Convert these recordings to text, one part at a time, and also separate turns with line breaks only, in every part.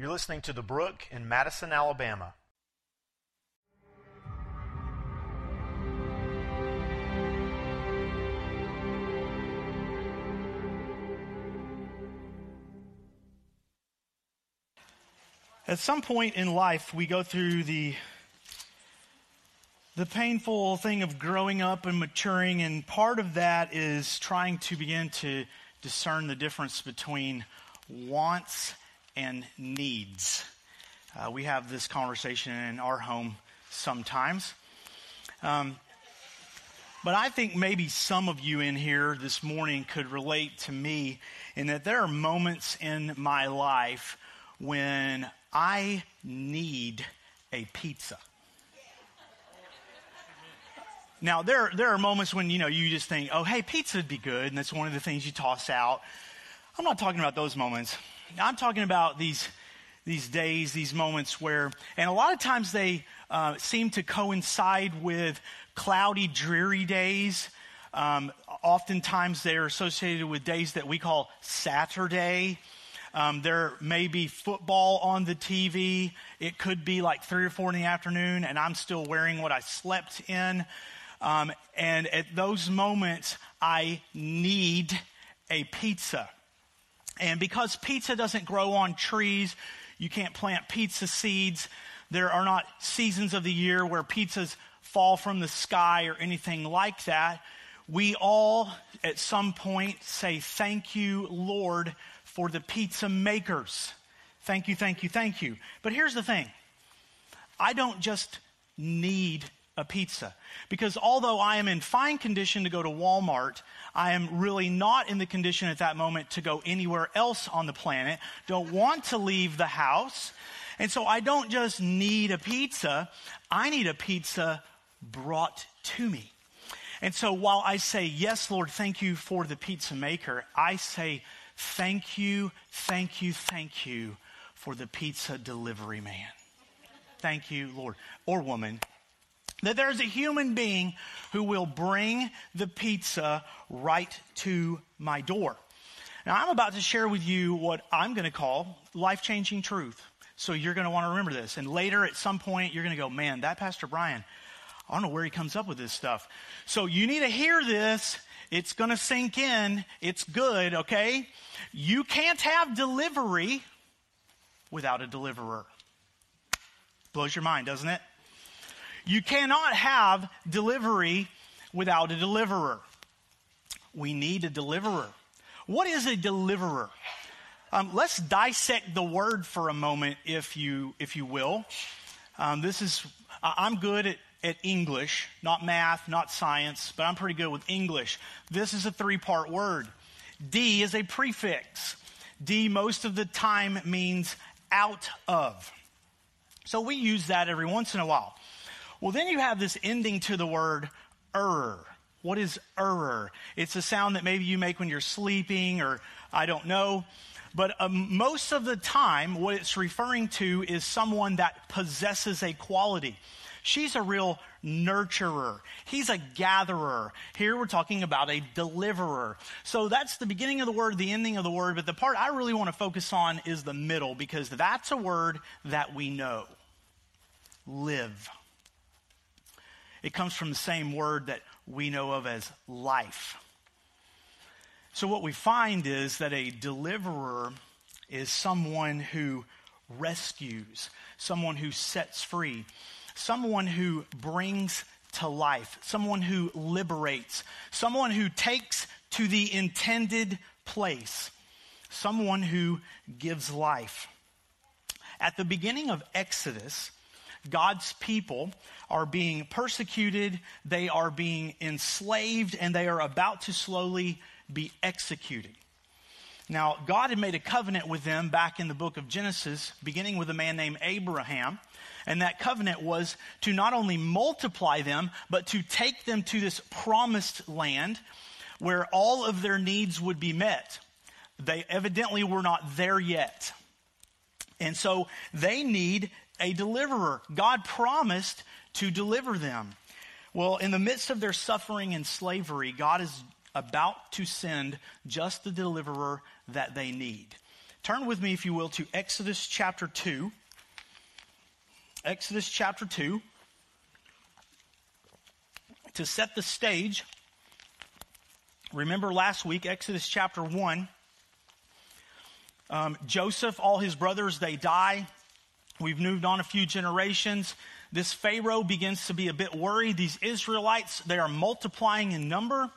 You're listening to The Brook in Madison, Alabama.
At some point in life, we go through the the painful thing of growing up and maturing, and part of that is trying to begin to discern the difference between wants and needs. Uh, we have this conversation in our home sometimes. Um, but I think maybe some of you in here this morning could relate to me in that there are moments in my life when I need a pizza. Now, there, there are moments when, you know, you just think, oh, hey, pizza would be good, and that's one of the things you toss out. I'm not talking about those moments. I'm talking about these, these days, these moments where, and a lot of times they uh, seem to coincide with cloudy, dreary days. Um, oftentimes they're associated with days that we call Saturday. Um, there may be football on the TV. It could be like three or four in the afternoon, and I'm still wearing what I slept in. Um, and at those moments, I need a pizza. And because pizza doesn't grow on trees, you can't plant pizza seeds. There are not seasons of the year where pizzas fall from the sky or anything like that. We all, at some point, say, Thank you, Lord, for the pizza makers. Thank you, thank you, thank you. But here's the thing I don't just need a pizza. Because although I am in fine condition to go to Walmart, I am really not in the condition at that moment to go anywhere else on the planet, don't want to leave the house. And so I don't just need a pizza, I need a pizza brought to me. And so while I say, Yes, Lord, thank you for the pizza maker, I say, Thank you, thank you, thank you for the pizza delivery man. Thank you, Lord, or woman, that there's a human being who will bring the pizza right to my door. Now, I'm about to share with you what I'm going to call life changing truth. So you're going to want to remember this. And later, at some point, you're going to go, man, that Pastor Brian, I don't know where he comes up with this stuff. So you need to hear this. It's going to sink in. It's good, okay? You can't have delivery without a deliverer. Blows your mind, doesn't it? You cannot have delivery without a deliverer. We need a deliverer. What is a deliverer? Um, let's dissect the word for a moment, if you if you will. Um, this is I'm good at, at English, not math, not science, but I'm pretty good with English. This is a three part word. D is a prefix. D most of the time means out of. So we use that every once in a while. Well, then you have this ending to the word er. What is er? It's a sound that maybe you make when you're sleeping or I don't know. But um, most of the time, what it's referring to is someone that possesses a quality. She's a real nurturer. He's a gatherer. Here we're talking about a deliverer. So that's the beginning of the word, the ending of the word. But the part I really want to focus on is the middle because that's a word that we know. Live. It comes from the same word that we know of as life. So, what we find is that a deliverer is someone who rescues, someone who sets free, someone who brings to life, someone who liberates, someone who takes to the intended place, someone who gives life. At the beginning of Exodus, God's people are being persecuted, they are being enslaved, and they are about to slowly be executed. Now, God had made a covenant with them back in the book of Genesis, beginning with a man named Abraham. And that covenant was to not only multiply them, but to take them to this promised land where all of their needs would be met. They evidently were not there yet. And so they need a deliverer. God promised to deliver them. Well, in the midst of their suffering and slavery, God is about to send just the deliverer that they need. Turn with me, if you will, to Exodus chapter 2. Exodus chapter 2. To set the stage, remember last week, Exodus chapter 1. Um, Joseph, all his brothers, they die. We've moved on a few generations. This Pharaoh begins to be a bit worried. These Israelites, they are multiplying in number.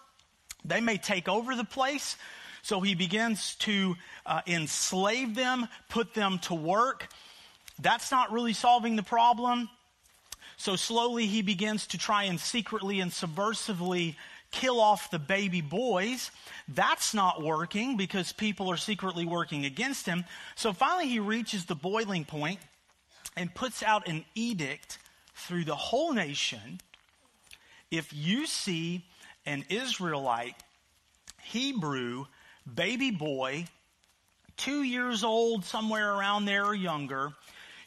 They may take over the place. So he begins to uh, enslave them, put them to work. That's not really solving the problem. So slowly he begins to try and secretly and subversively kill off the baby boys. That's not working because people are secretly working against him. So finally he reaches the boiling point and puts out an edict through the whole nation. If you see an Israelite, Hebrew, baby boy, two years old, somewhere around there or younger,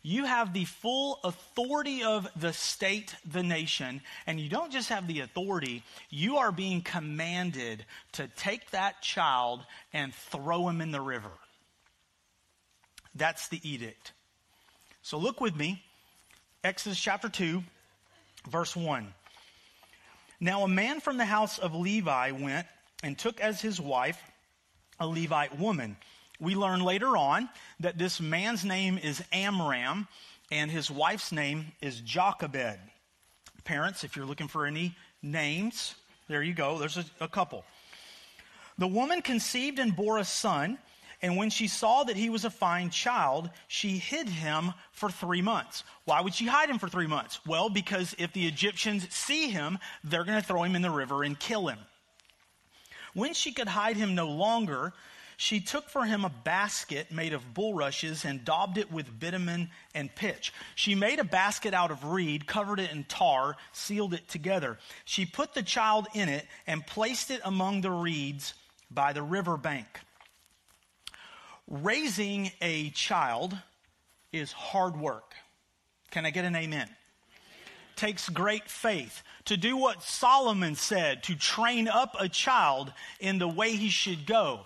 you have the full authority of the state, the nation, and you don't just have the authority, you are being commanded to take that child and throw him in the river. That's the edict. So look with me, Exodus chapter 2, verse 1. Now a man from the house of Levi went and took as his wife a Levite woman. We learn later on that this man's name is Amram and his wife's name is Jochebed. Parents, if you're looking for any names, there you go. There's a, a couple. The woman conceived and bore a son, and when she saw that he was a fine child, she hid him for three months. Why would she hide him for three months? Well, because if the Egyptians see him, they're going to throw him in the river and kill him. When she could hide him no longer, she took for him a basket made of bulrushes and daubed it with bitumen and pitch. She made a basket out of reed, covered it in tar, sealed it together. She put the child in it and placed it among the reeds by the river bank. Raising a child is hard work. Can I get an amen? takes great faith to do what Solomon said, to train up a child in the way he should go.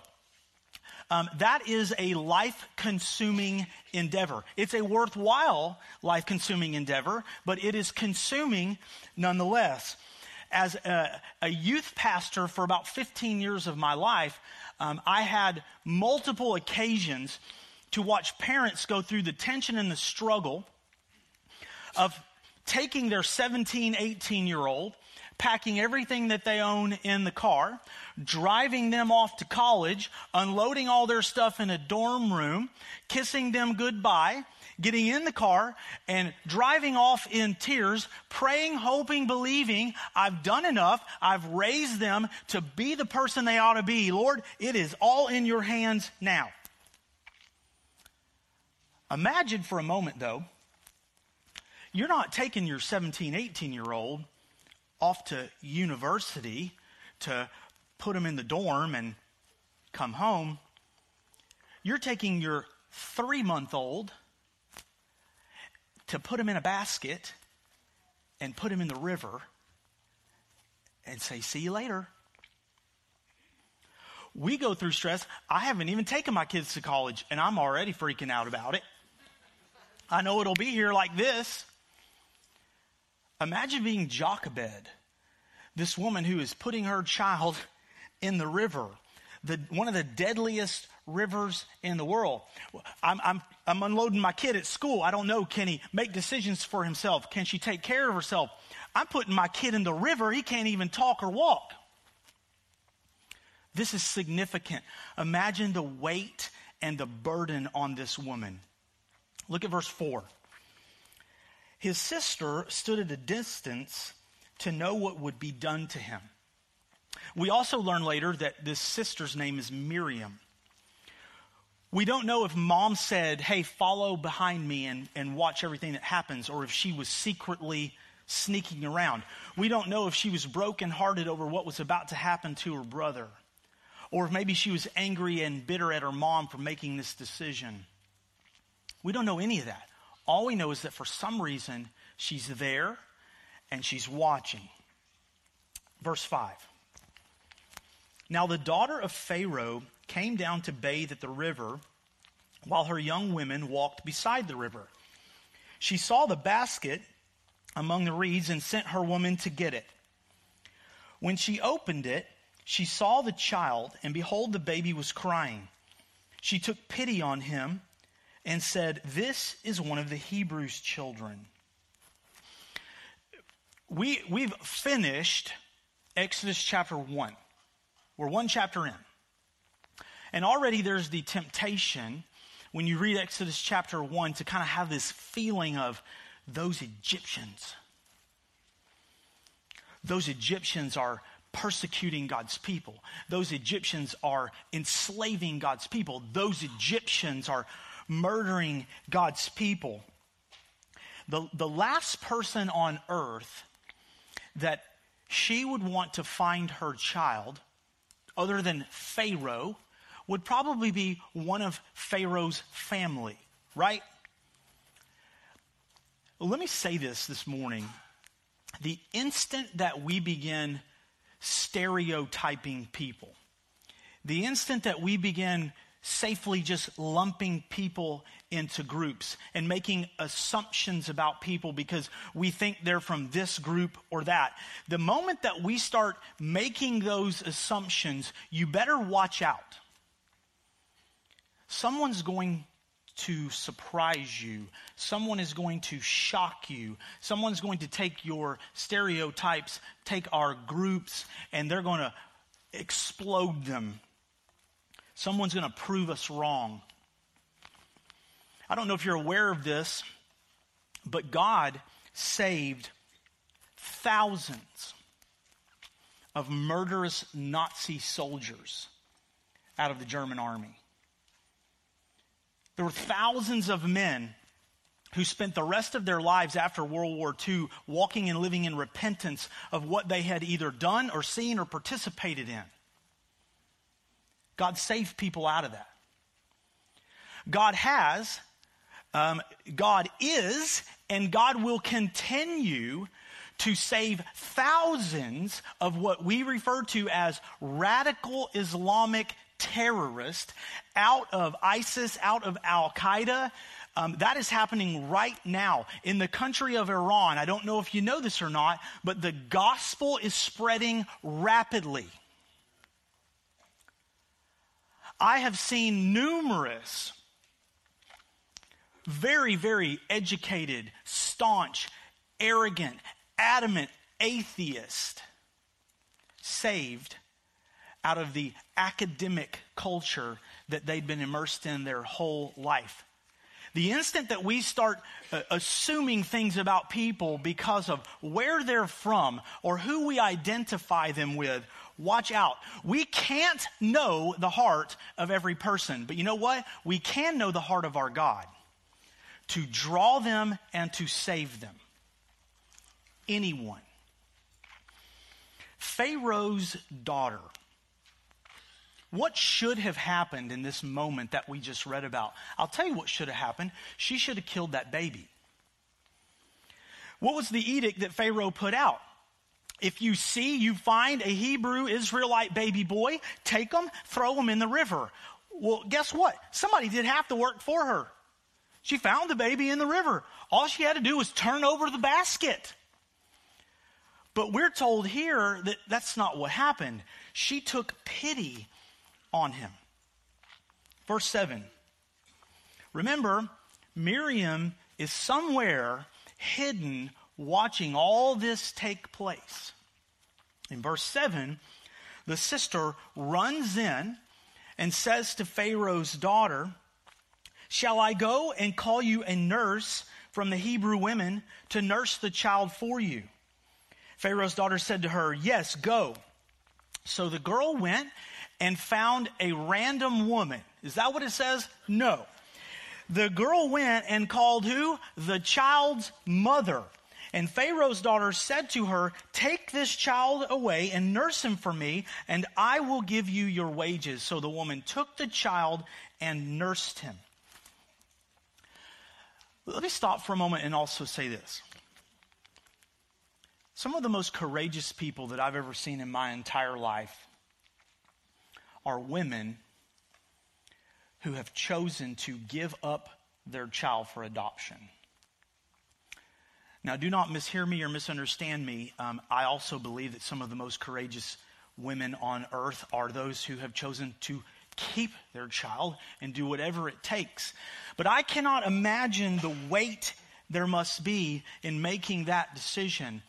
Um, that is a life consuming endeavor. It's a worthwhile life consuming endeavor, but it is consuming nonetheless. As a, a, youth pastor for about 15 years of my life, um, I had multiple occasions to watch parents go through the tension and the struggle of taking their 17, 18 year old, packing everything that they own in the car, driving them off to college, unloading all their stuff in a dorm room, kissing them goodbye, getting in the car and driving off in tears, praying, hoping, believing, I've done enough. I've raised them to be the person they ought to be. Lord, it is all in your hands now. Imagine for a moment, though, you're not taking your 17, 18 year old off to university to put them in the dorm and come home. You're taking your three month old to put him in a basket and put him in the river and say, See you later. We go through stress. I haven't even taken my kids to college, and I'm already freaking out about it. I know it'll be here like this. Imagine being Jochebed, this woman who is putting her child in the river, the, one of the deadliest rivers in the world. I'm, I'm, I'm unloading my kid at school. I don't know, can he make decisions for himself? Can she take care of herself? I'm putting my kid in the river. He can't even talk or walk. This is significant. Imagine the weight and the burden on this woman. Look at verse 4. His sister stood at a distance to know what would be done to him. We also learn later that this sister's name is Miriam. We don't know if mom said, Hey, follow behind me and, and watch everything that happens, or if she was secretly sneaking around. We don't know if she was brokenhearted over what was about to happen to her brother, or if maybe she was angry and bitter at her mom for making this decision. We don't know any of that. All we know is that for some reason, she's there and she's watching. Verse 5. Now the daughter of Pharaoh came down to bathe at the river while her young women walked beside the river. She saw the basket among the reeds and sent her woman to get it. When she opened it, she saw the child, and behold, the baby was crying. She took pity on him and said, This is one of the Hebrews' children. We, we've finished Exodus chapter 1. We're one chapter in. And already there's the temptation when you read Exodus chapter 1 to kind of have this feeling of those Egyptians. Those Egyptians are persecuting God's people. Those Egyptians are enslaving God's people. Those Egyptians are murdering God's people. The, the last person on earth that she would want to find her child, other than Pharaoh, would probably be one of Pharaoh's family, right? Let me say this this morning. The instant that we begin stereotyping people, the instant that we begin safely just lumping people into groups and making assumptions about people because we think they're from this group or that. The moment that we start making those assumptions, you better watch out. Someone's going to surprise you. Someone is going to shock you. Someone's going to take your stereotypes, take our groups, and they're going to explode them. Someone's going to prove us wrong. I don't know if you're aware of this, but God saved thousands of murderous Nazi soldiers out of the German army. There were thousands of men who spent the rest of their lives after World War II walking and living in repentance of what they had either done or seen or participated in. God saved people out of that. God has, um, God is, and God will continue to save thousands of what we refer to as radical Islamic terrorist out of ISIS, out of Al Qaeda. Um, that is happening right now in the country of Iran. I don't know if you know this or not, but the gospel is spreading rapidly. I have seen numerous very, very educated, staunch, arrogant, adamant atheists saved out of the academic culture that they'd been immersed in their whole life. The instant that we start uh, assuming things about people because of where they're from or who we identify them with, watch out. We can't know the heart of every person, but you know what? We can know the heart of our God to draw them and to save them. Anyone. Pharaoh's daughter what should have happened in this moment that we just read about? I'll tell you what should have happened. She should have killed that baby. What was the edict that Pharaoh put out? If you see, you find a Hebrew Israelite baby boy, take him, throw him in the river. Well, guess what? Somebody did half the work for her. She found the baby in the river. All she had to do was turn over the basket. But we're told here that that's not what happened. She took pity on him. Verse 7. Remember, Miriam is somewhere hidden watching all this take place. In verse 7, the sister runs in and says to Pharaoh's daughter, Shall I go and call you a nurse from the Hebrew women to nurse the child for you? Pharaoh's daughter said to her, Yes, go. So the girl went and found a random woman. Is that what it says? No. The girl went and called who? The child's mother. And Pharaoh's daughter said to her, Take this child away and nurse him for me, and I will give you your wages. So the woman took the child and nursed him. Let me stop for a moment and also say this. Some of the most courageous people that I've ever seen in my entire life are women who have chosen to give up their child for adoption. Now, do not mishear me or misunderstand me. Um, I also believe that some of the most courageous women on earth are those who have chosen to keep their child and do whatever it takes. But I cannot imagine the weight there must be in making that decision.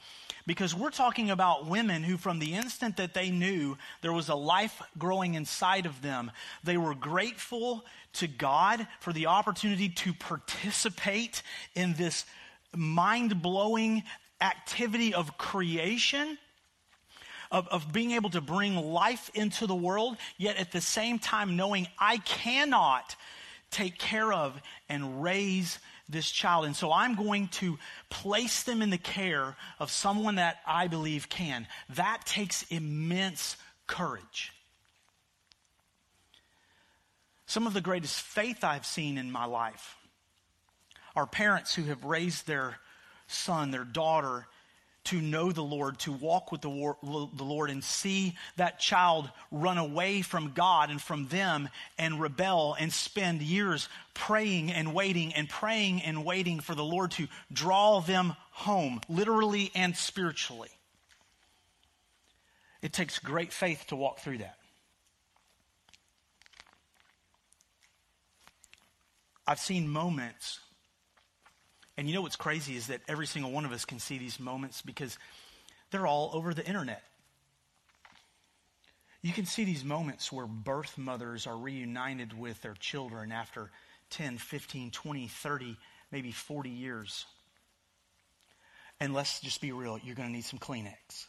Because we're talking about women who, from the instant that they knew there was a life growing inside of them, they were grateful to God for the opportunity to participate in this mind blowing activity of creation. Of, of being able to bring life into the world, yet at the same time knowing I cannot take care of and raise this child. And so I'm going to place them in the care of someone that I believe can. That takes immense courage. Some of the greatest faith I've seen in my life are parents who have raised their son, their daughter, to know the Lord, to walk with the, war, the, Lord, and see that child run away from God and from them and rebel and spend years praying and waiting and praying and waiting for the Lord to draw them home, literally and spiritually. It takes great faith to walk through that. I've seen moments and you know what's crazy is that every single one of us can see these moments because they're all over the internet. You can see these moments where birth mothers are reunited with their children after 10, 15, 20, 30, maybe 40 years. And let's just be real, you're going to need some Kleenex.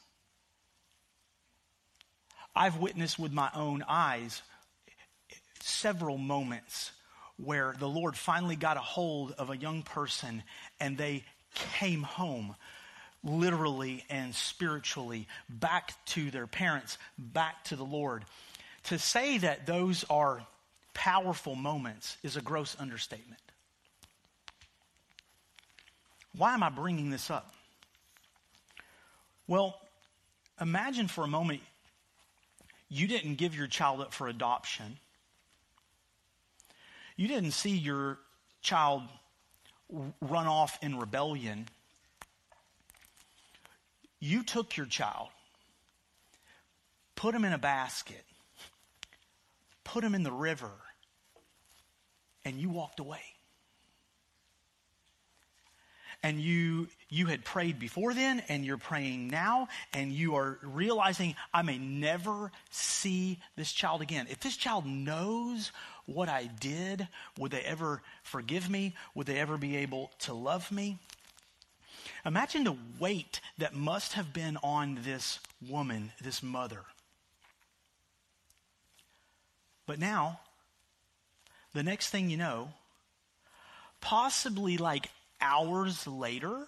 I've witnessed with my own eyes several moments where the Lord finally got a hold of a young person and they came home literally and spiritually back to their parents, back to the Lord. To say that those are powerful moments is a gross understatement. Why am I bringing this up? Well, imagine for a moment you didn't give your child up for adoption you didn't see your child run off in rebellion. You took your child, put him in a basket, put him in the river, and you walked away. And you you had prayed before then and you're praying now and you are realizing I may never see this child again. If this child knows what I did, would they ever forgive me? Would they ever be able to love me? Imagine the weight that must have been on this woman, this mother. But now, the next thing you know, possibly like hours later,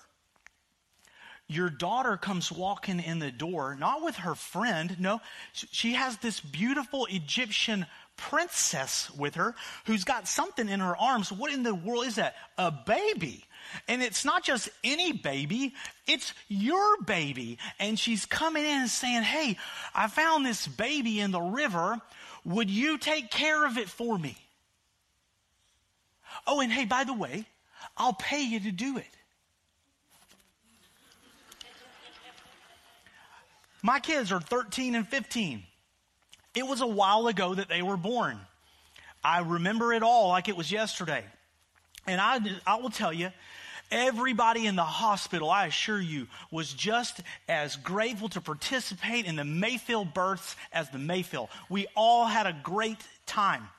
your daughter comes walking in the door, not with her friend. No, she has this beautiful Egyptian princess with her who's got something in her arms. What in the world is that? A baby. And it's not just any baby, it's your baby. And she's coming in and saying, Hey, I found this baby in the river. Would you take care of it for me? Oh, and hey, by the way, I'll pay you to do it. My kids are 13 and 15. It was a while ago that they were born. I remember it all like it was yesterday. And I, I will tell you, everybody in the hospital, I assure you, was just as grateful to participate in the Mayfield births as the Mayfield. We all had a great time.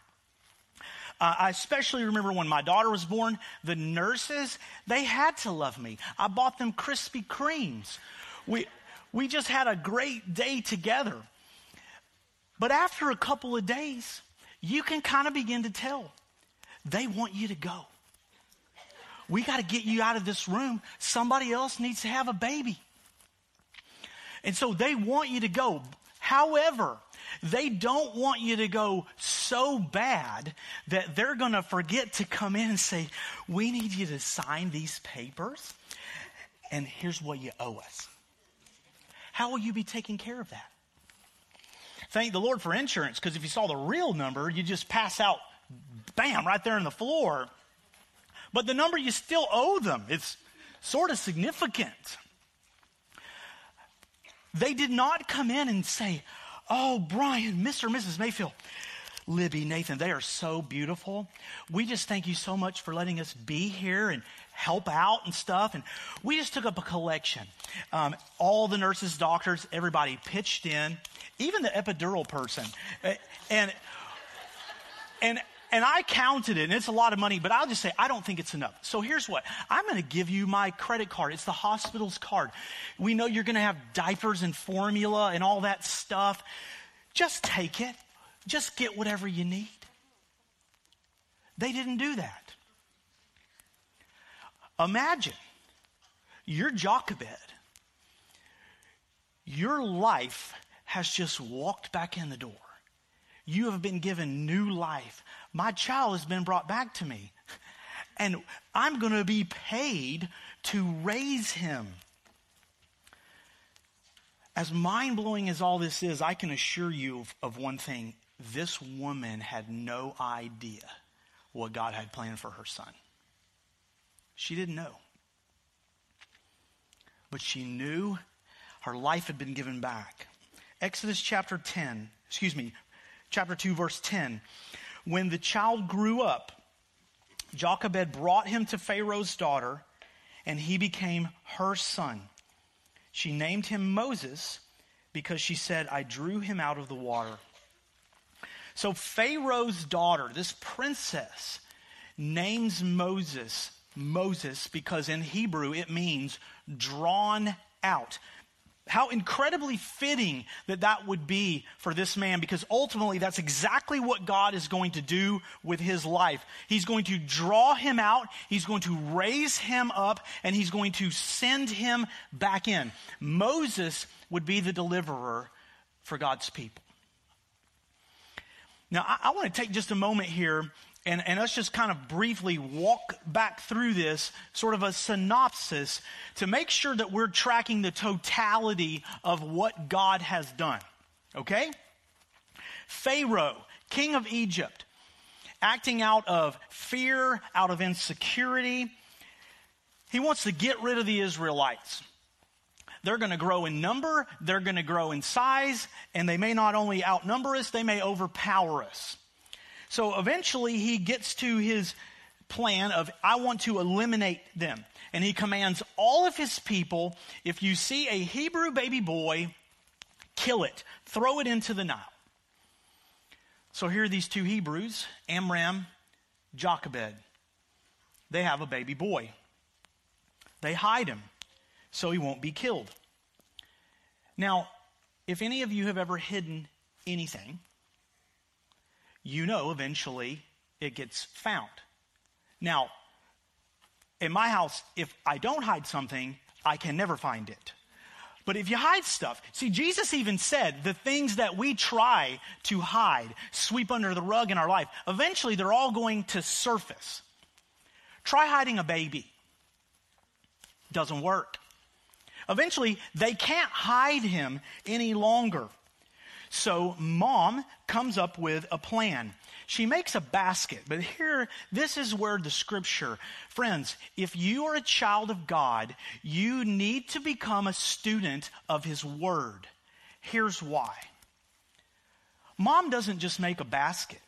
Uh, I especially remember when my daughter was born, the nurses, they had to love me. I bought them Krispy Kremes. We, we just had a great day together. But after a couple of days, you can kind of begin to tell they want you to go. We got to get you out of this room. Somebody else needs to have a baby. And so they want you to go. However, they don't want you to go so bad that they're going to forget to come in and say, We need you to sign these papers, and here's what you owe us. How will you be taking care of that? Thank the Lord for insurance, because if you saw the real number, you just pass out bam, right there on the floor. But the number you still owe them, it's sort of significant. They did not come in and say, Oh, Brian, Mr. and Mrs. Mayfield, Libby, Nathan, they are so beautiful. We just thank you so much for letting us be here and help out and stuff. And we just took up a collection. Um, all the nurses, doctors, everybody pitched in, even the epidural person. And, and, and I counted it, and it's a lot of money, but I'll just say, I don't think it's enough. So here's what I'm going to give you my credit card. It's the hospital's card. We know you're going to have diapers and formula and all that stuff. Just take it, just get whatever you need. They didn't do that. Imagine you're Jochebed. Your life has just walked back in the door. You have been given new life. My child has been brought back to me. And I'm going to be paid to raise him. As mind blowing as all this is, I can assure you of, of, one thing. This woman had no idea what God had planned for her son. She didn't know. But she knew her life had been given back. Exodus chapter 10, excuse me, chapter 2, verse 10. When the child grew up, Jochebed brought him to Pharaoh's daughter, and he became her son. She named him Moses because she said, I drew him out of the water. So Pharaoh's daughter, this princess, names Moses Moses because in Hebrew it means drawn out. How incredibly fitting that that would be for this man because ultimately that's exactly what God is going to do with his life. He's going to draw him out, he's going to raise him up, and he's going to send him back in. Moses would be the deliverer for God's people. Now, I, I want to take just a moment here and, and let's just kind of briefly walk back through this, sort of a synopsis, to make sure that we're tracking the totality of what God has done. Okay? Pharaoh, king of Egypt, acting out of fear, out of insecurity, he wants to get rid of the Israelites. They're going to grow in number, they're going to grow in size, and they may not only outnumber us, they may overpower us. So eventually he gets to his plan of, I want to eliminate them. And he commands all of his people if you see a Hebrew baby boy, kill it, throw it into the Nile. So here are these two Hebrews, Amram, Jochebed. They have a baby boy. They hide him so he won't be killed. Now, if any of you have ever hidden anything, you know eventually it gets found. Now, in my house, if I don't hide something, I can never find it. But if you hide stuff, see, Jesus even said the things that we try to hide, sweep under the rug in our life, eventually they're all going to surface. Try hiding a baby. Doesn't work. Eventually, they can't hide him any longer. So mom comes up with a plan. She makes a basket, but here, this is where the scripture, friends, if you are a child of God, you need to become a student of His Word. Here's why. Mom doesn't just make a basket.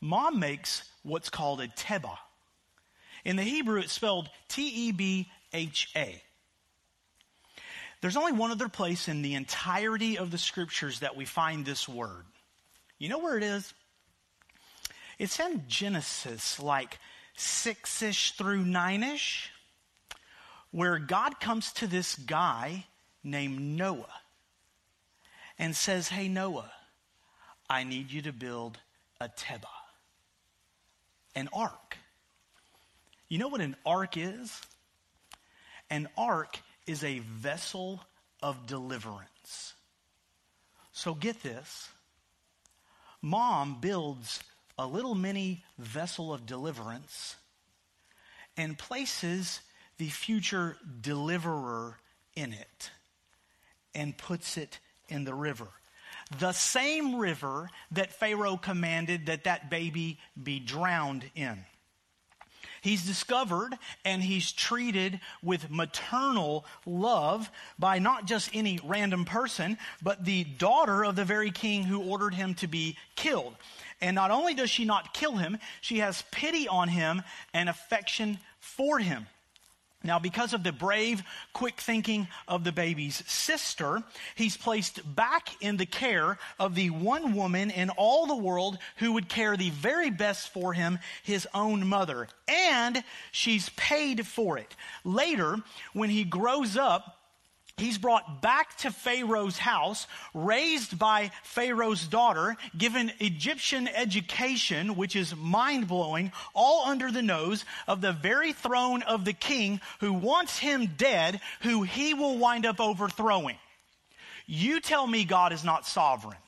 Mom makes what's called a teba. In the Hebrew, it's spelled T E B H A. There's only one other place in the entirety of the scriptures that we find this word. You know where it is? It's in Genesis, like six ish through nine ish, where God comes to this guy named Noah and says, Hey, Noah, I need you to build a Teba, an ark. You know what an ark is? An ark is a vessel of deliverance. So get this mom builds a little mini vessel of deliverance and places the future deliverer in it and puts it in the river. the same river that Pharaoh commanded that that baby be drowned in. He's discovered and he's treated with maternal love by not just any random person, but the daughter of the very king who ordered him to be killed. And not only does she not kill him, she has pity on him and affection for him. Now, because of the brave, quick thinking of the baby's sister, he's placed back in the care of the one woman in all the world who would care the very best for him, his own mother. And she's paid for it. Later, when he grows up, He's brought back to Pharaoh's house, raised by Pharaoh's daughter, given Egyptian education, which is mind blowing, all under the nose of the very throne of the king who wants him dead, who he will wind up overthrowing. You tell me God is not sovereign.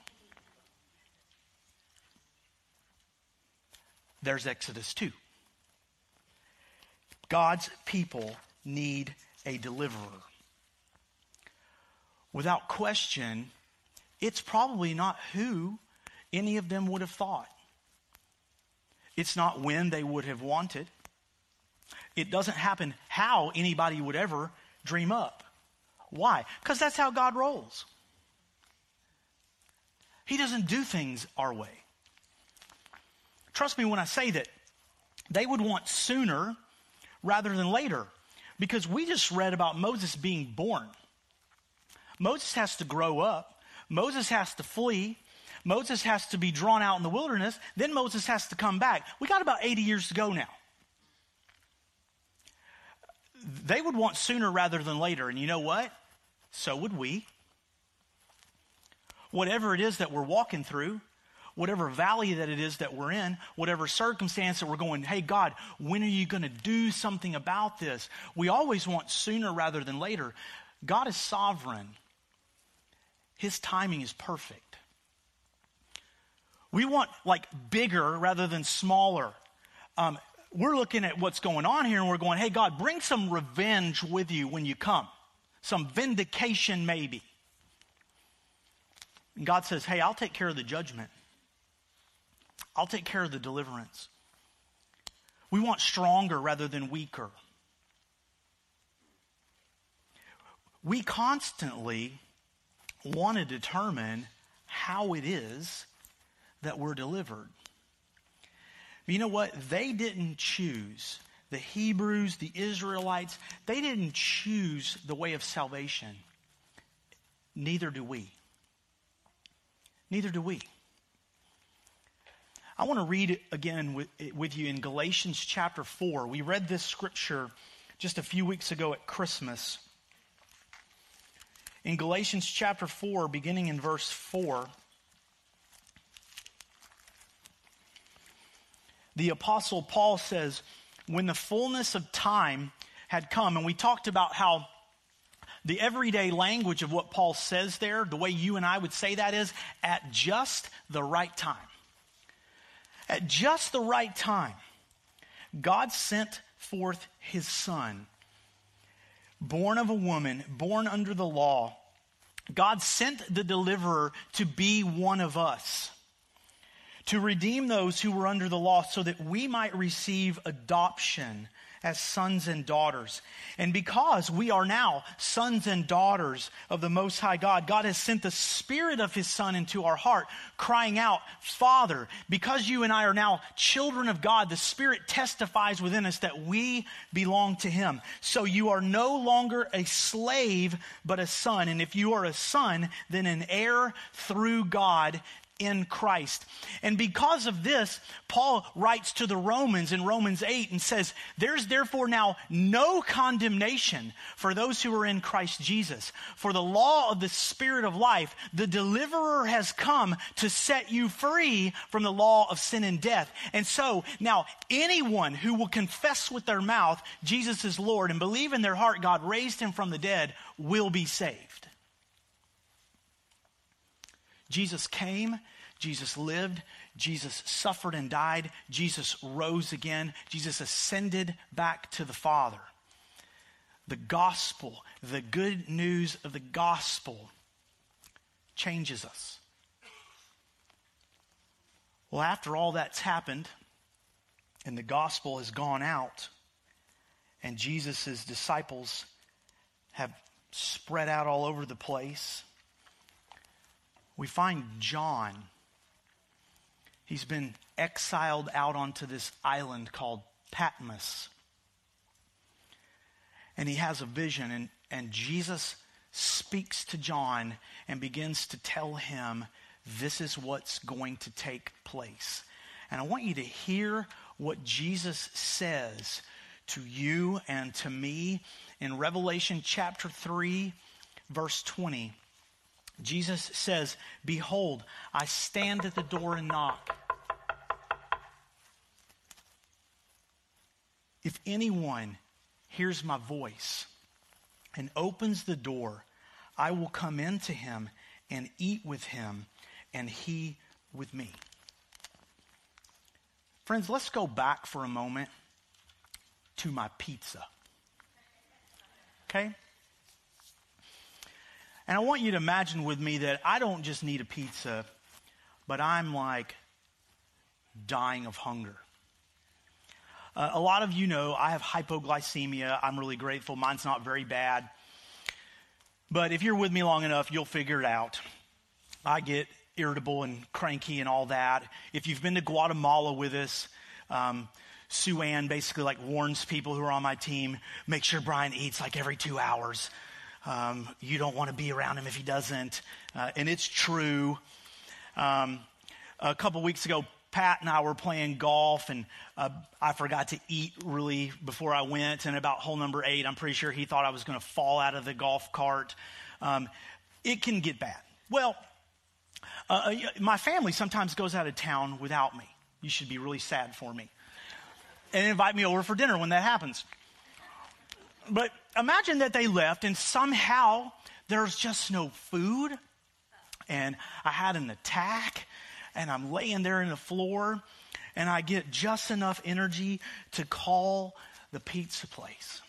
There's Exodus 2. God's people need a deliverer without question, it's probably not who any of them would have thought. It's not when they would have wanted. It doesn't happen how anybody would ever dream up. Why? Because that's how God rolls. He doesn't do things our way. Trust me when I say that they would want sooner rather than later because we just read about Moses being born. Moses has to grow up. Moses has to flee. Moses has to be drawn out in the wilderness. Then Moses has to come back. We got about 80 years to go now. They would want sooner rather than later. And you know what? So would we. Whatever it is that we're walking through, whatever valley that it is that we're in, whatever circumstance that we're going, hey, God, when are you going to do something about this? We always want sooner rather than later. God is sovereign. His timing is perfect. We want like bigger rather than smaller. Um, we're looking at what's going on here and we're going, hey, God, bring some revenge with you when you come, some vindication maybe. And God says, hey, I'll take care of the judgment, I'll take care of the deliverance. We want stronger rather than weaker. We constantly want to determine how it is that we're delivered. But you know what? They didn't choose. The Hebrews, the Israelites, they didn't choose the way of salvation. Neither do we. Neither do we. I want to read again with, with you in Galatians chapter 4. We read this scripture just a few weeks ago at Christmas. In Galatians chapter 4, beginning in verse 4, the Apostle Paul says, When the fullness of time had come, and we talked about how the everyday language of what Paul says there, the way you and I would say that is, at just the right time. At just the right time, God sent forth his son born of a woman, born under the law. God sent the deliverer to be one of us, to redeem those who were under the law so that we might receive adoption as sons and daughters. And because we are now sons and daughters of the Most High God, God has sent the Spirit of His Son into our heart, crying out, Father. Because you and I are now children of God, the Spirit testifies within us that we belong to Him. So you are no longer a slave, but a son. And if you are a son, then an heir through God in Christ. And because of this, Paul writes to the Romans in Romans 8 and says, There's therefore now no condemnation for those who are in Christ Jesus. For the law of the Spirit of life, the deliverer has come to set you free from the law of sin and death. And so now anyone who will confess with their mouth Jesus is Lord and believe in their heart God raised him from the dead will be saved. Jesus came, Jesus lived, Jesus suffered and died, Jesus rose again, Jesus ascended back to the Father. The gospel, the good news of the gospel changes us. Well, after all that's happened and the gospel has gone out and Jesus' disciples have spread out all over the place, we find John. He's been exiled out onto this island called Patmos. And he has a vision, and, and Jesus speaks to John and begins to tell him this is what's going to take place. And I want you to hear what Jesus says to you and to me in Revelation chapter 3, verse 20. Jesus says, Behold, I stand at the door and knock. If anyone hears my voice and opens the door, I will come into him and eat with him, and he with me. Friends, let's go back for a moment to my pizza. Okay? And I want you to imagine with me that I don't just need a pizza, but I'm like dying of hunger. Uh, a lot of you know I have hypoglycemia. I'm really grateful. Mine's not very bad. But if you're with me long enough, you'll figure it out. I get irritable and cranky and all that. If you've been to Guatemala with us, um, Sue Ann basically like warns people who are on my team, make sure Brian eats like every two hours. Um, you don't want to be around him if he doesn't. Uh, and it's true. Um, a couple weeks ago, Pat and I were playing golf, and uh, I forgot to eat really before I went. And about hole number eight, I'm pretty sure he thought I was going to fall out of the golf cart. Um, it can get bad. Well, uh, uh my family sometimes goes out of town without me. You should be really sad for me. And invite me over for dinner when that happens. But imagine that they left and somehow there's just no food. And I had an attack and I'm laying there in the floor and I get just enough energy to call the pizza place.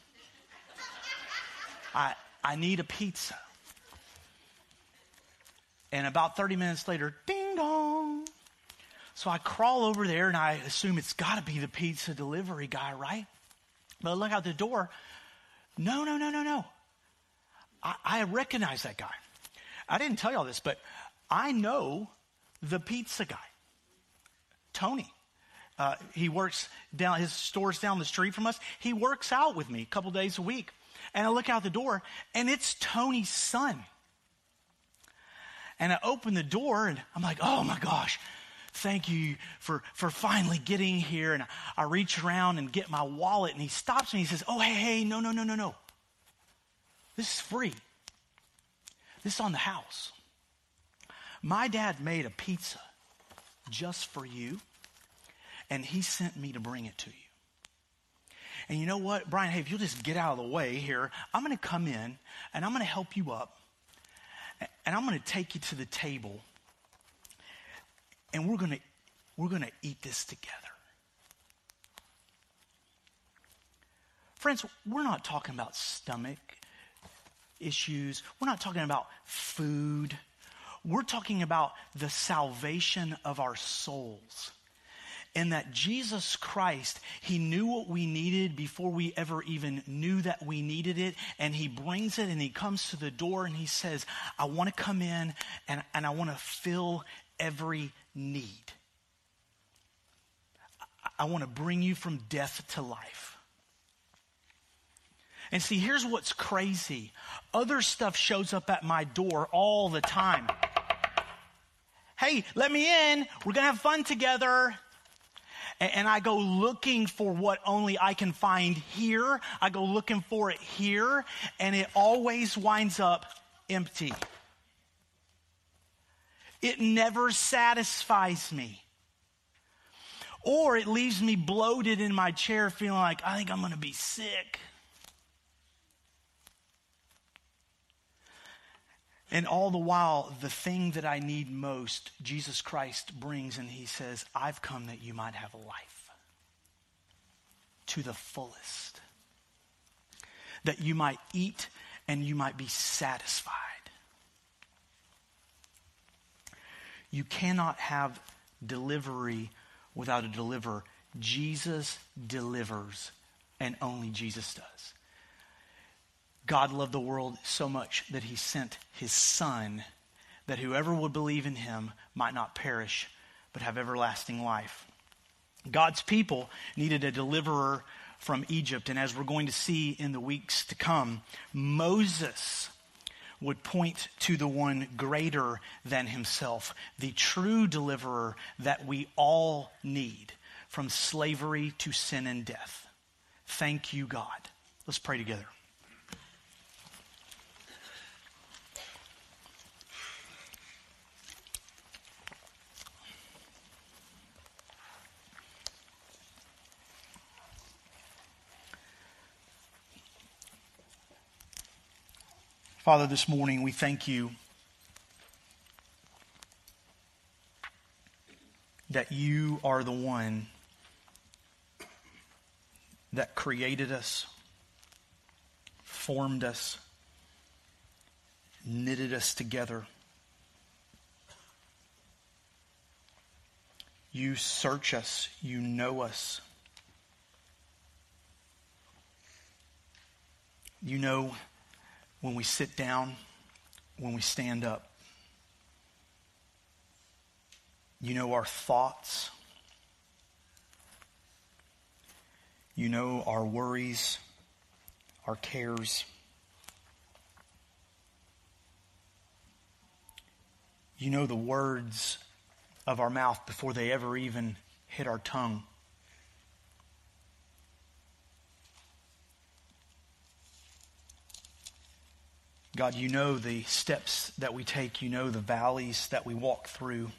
I, I need a pizza. And about 30 minutes later, ding dong. So I crawl over there and I assume it's got to be the pizza delivery guy, right? But I look out the door. No, no, no, no, no. I, I recognize that guy. I didn't tell you all this, but I know the pizza guy, Tony. Uh, he works down, his store's down the street from us. He works out with me a couple days a week. And I look out the door, and it's Tony's son. And I open the door, and I'm like, oh my gosh, thank you for, for finally getting here. And I reach around and get my wallet, and he stops me. He says, oh, hey, hey, no, no, no, no, no. This is free. This is on the house. My dad made a pizza just for you, and he sent me to bring it to you. And you know what, Brian, hey, if you'll just get out of the way here, I'm going to come in and I'm going to help you up, and I'm going to take you to the table, and we're going to we're going to eat this together. Friends, we're not talking about stomach issues. We're not talking about food. We're talking about the salvation of our souls. And that Jesus Christ, He knew what we needed before we ever even knew that we needed it. And He brings it and He comes to the door and He says, I want to come in and, and I want to fill every need. I, want to bring you from death to life. And see, here's what's crazy. Other stuff shows up at my door all the time. Hey, let me in. We're going to have fun together. And I go looking for what only I can find here. I go looking for it here, and it always winds up empty. It never satisfies me. Or it leaves me bloated in my chair feeling like I think I'm going to be sick. And all the while, the thing that I need most, Jesus Christ brings, and he says, I've come that you might have a life to the fullest, that you might eat and you might be satisfied. You cannot have delivery without a deliverer. Jesus delivers, and only Jesus does. God loved the world so much that he sent his Son, that whoever would believe in him might not perish, but have everlasting life. God's people needed a deliverer from Egypt, and as we're going to see in the weeks to come, Moses would point to the one greater than himself, the true deliverer that we all need from slavery to sin and death. Thank you, God. Let's pray together. Father, this morning we thank you that you are the one that created us, formed us, knitted us together. You search us, you know us. You know when we sit down, when we stand up. You know our thoughts. You know our worries, our cares. You know the words of our mouth before they ever even hit our tongue. God, you know the steps that we take, you know the valleys that we walk through.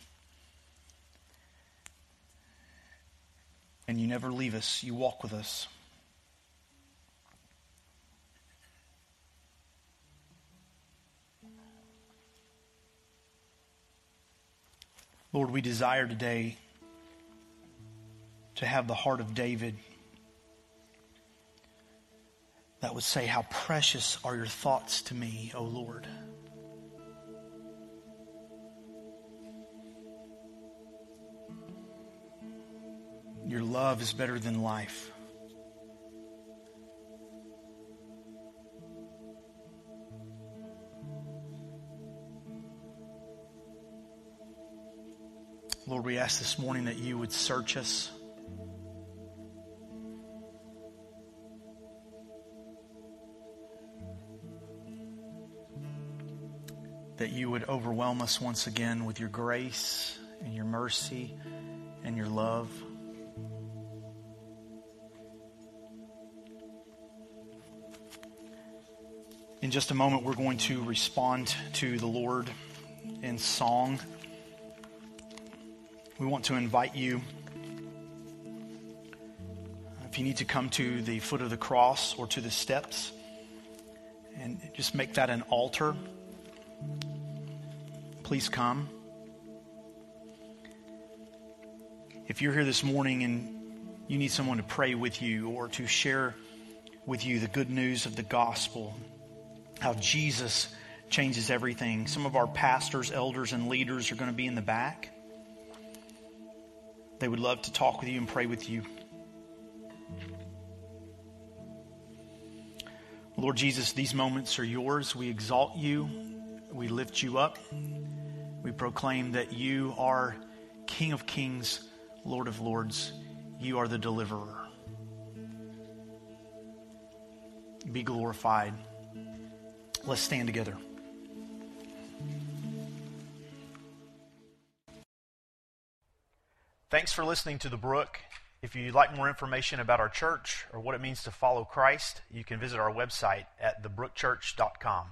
And you never leave us, you walk with us. Lord, we desire today to have the heart of David that would say, How precious are your thoughts to me, O Lord. Your love is better than life. Lord, we ask this morning that you would search us. That you would overwhelm us once again with your grace and your mercy and your love. In just a moment, we're going to respond to the Lord in song. We want to invite you, if you need to come to the foot of the cross or to the steps, and just make that an altar please come. If you're here this morning and you need someone to pray with you or to share with you the good news of the gospel, how Jesus changes everything, some of our pastors, elders, and leaders are going to be in the back. They would love to talk with you and pray with you. Lord Jesus, these moments are yours. We exalt you. We lift you up. We proclaim that you are King of kings, Lord of lords. You are the deliverer. Be glorified. Let's stand together.
Thanks for listening to The Brook. If you'd like more information about our church or what it means to follow Christ, you can visit our website at thebrookchurch.com.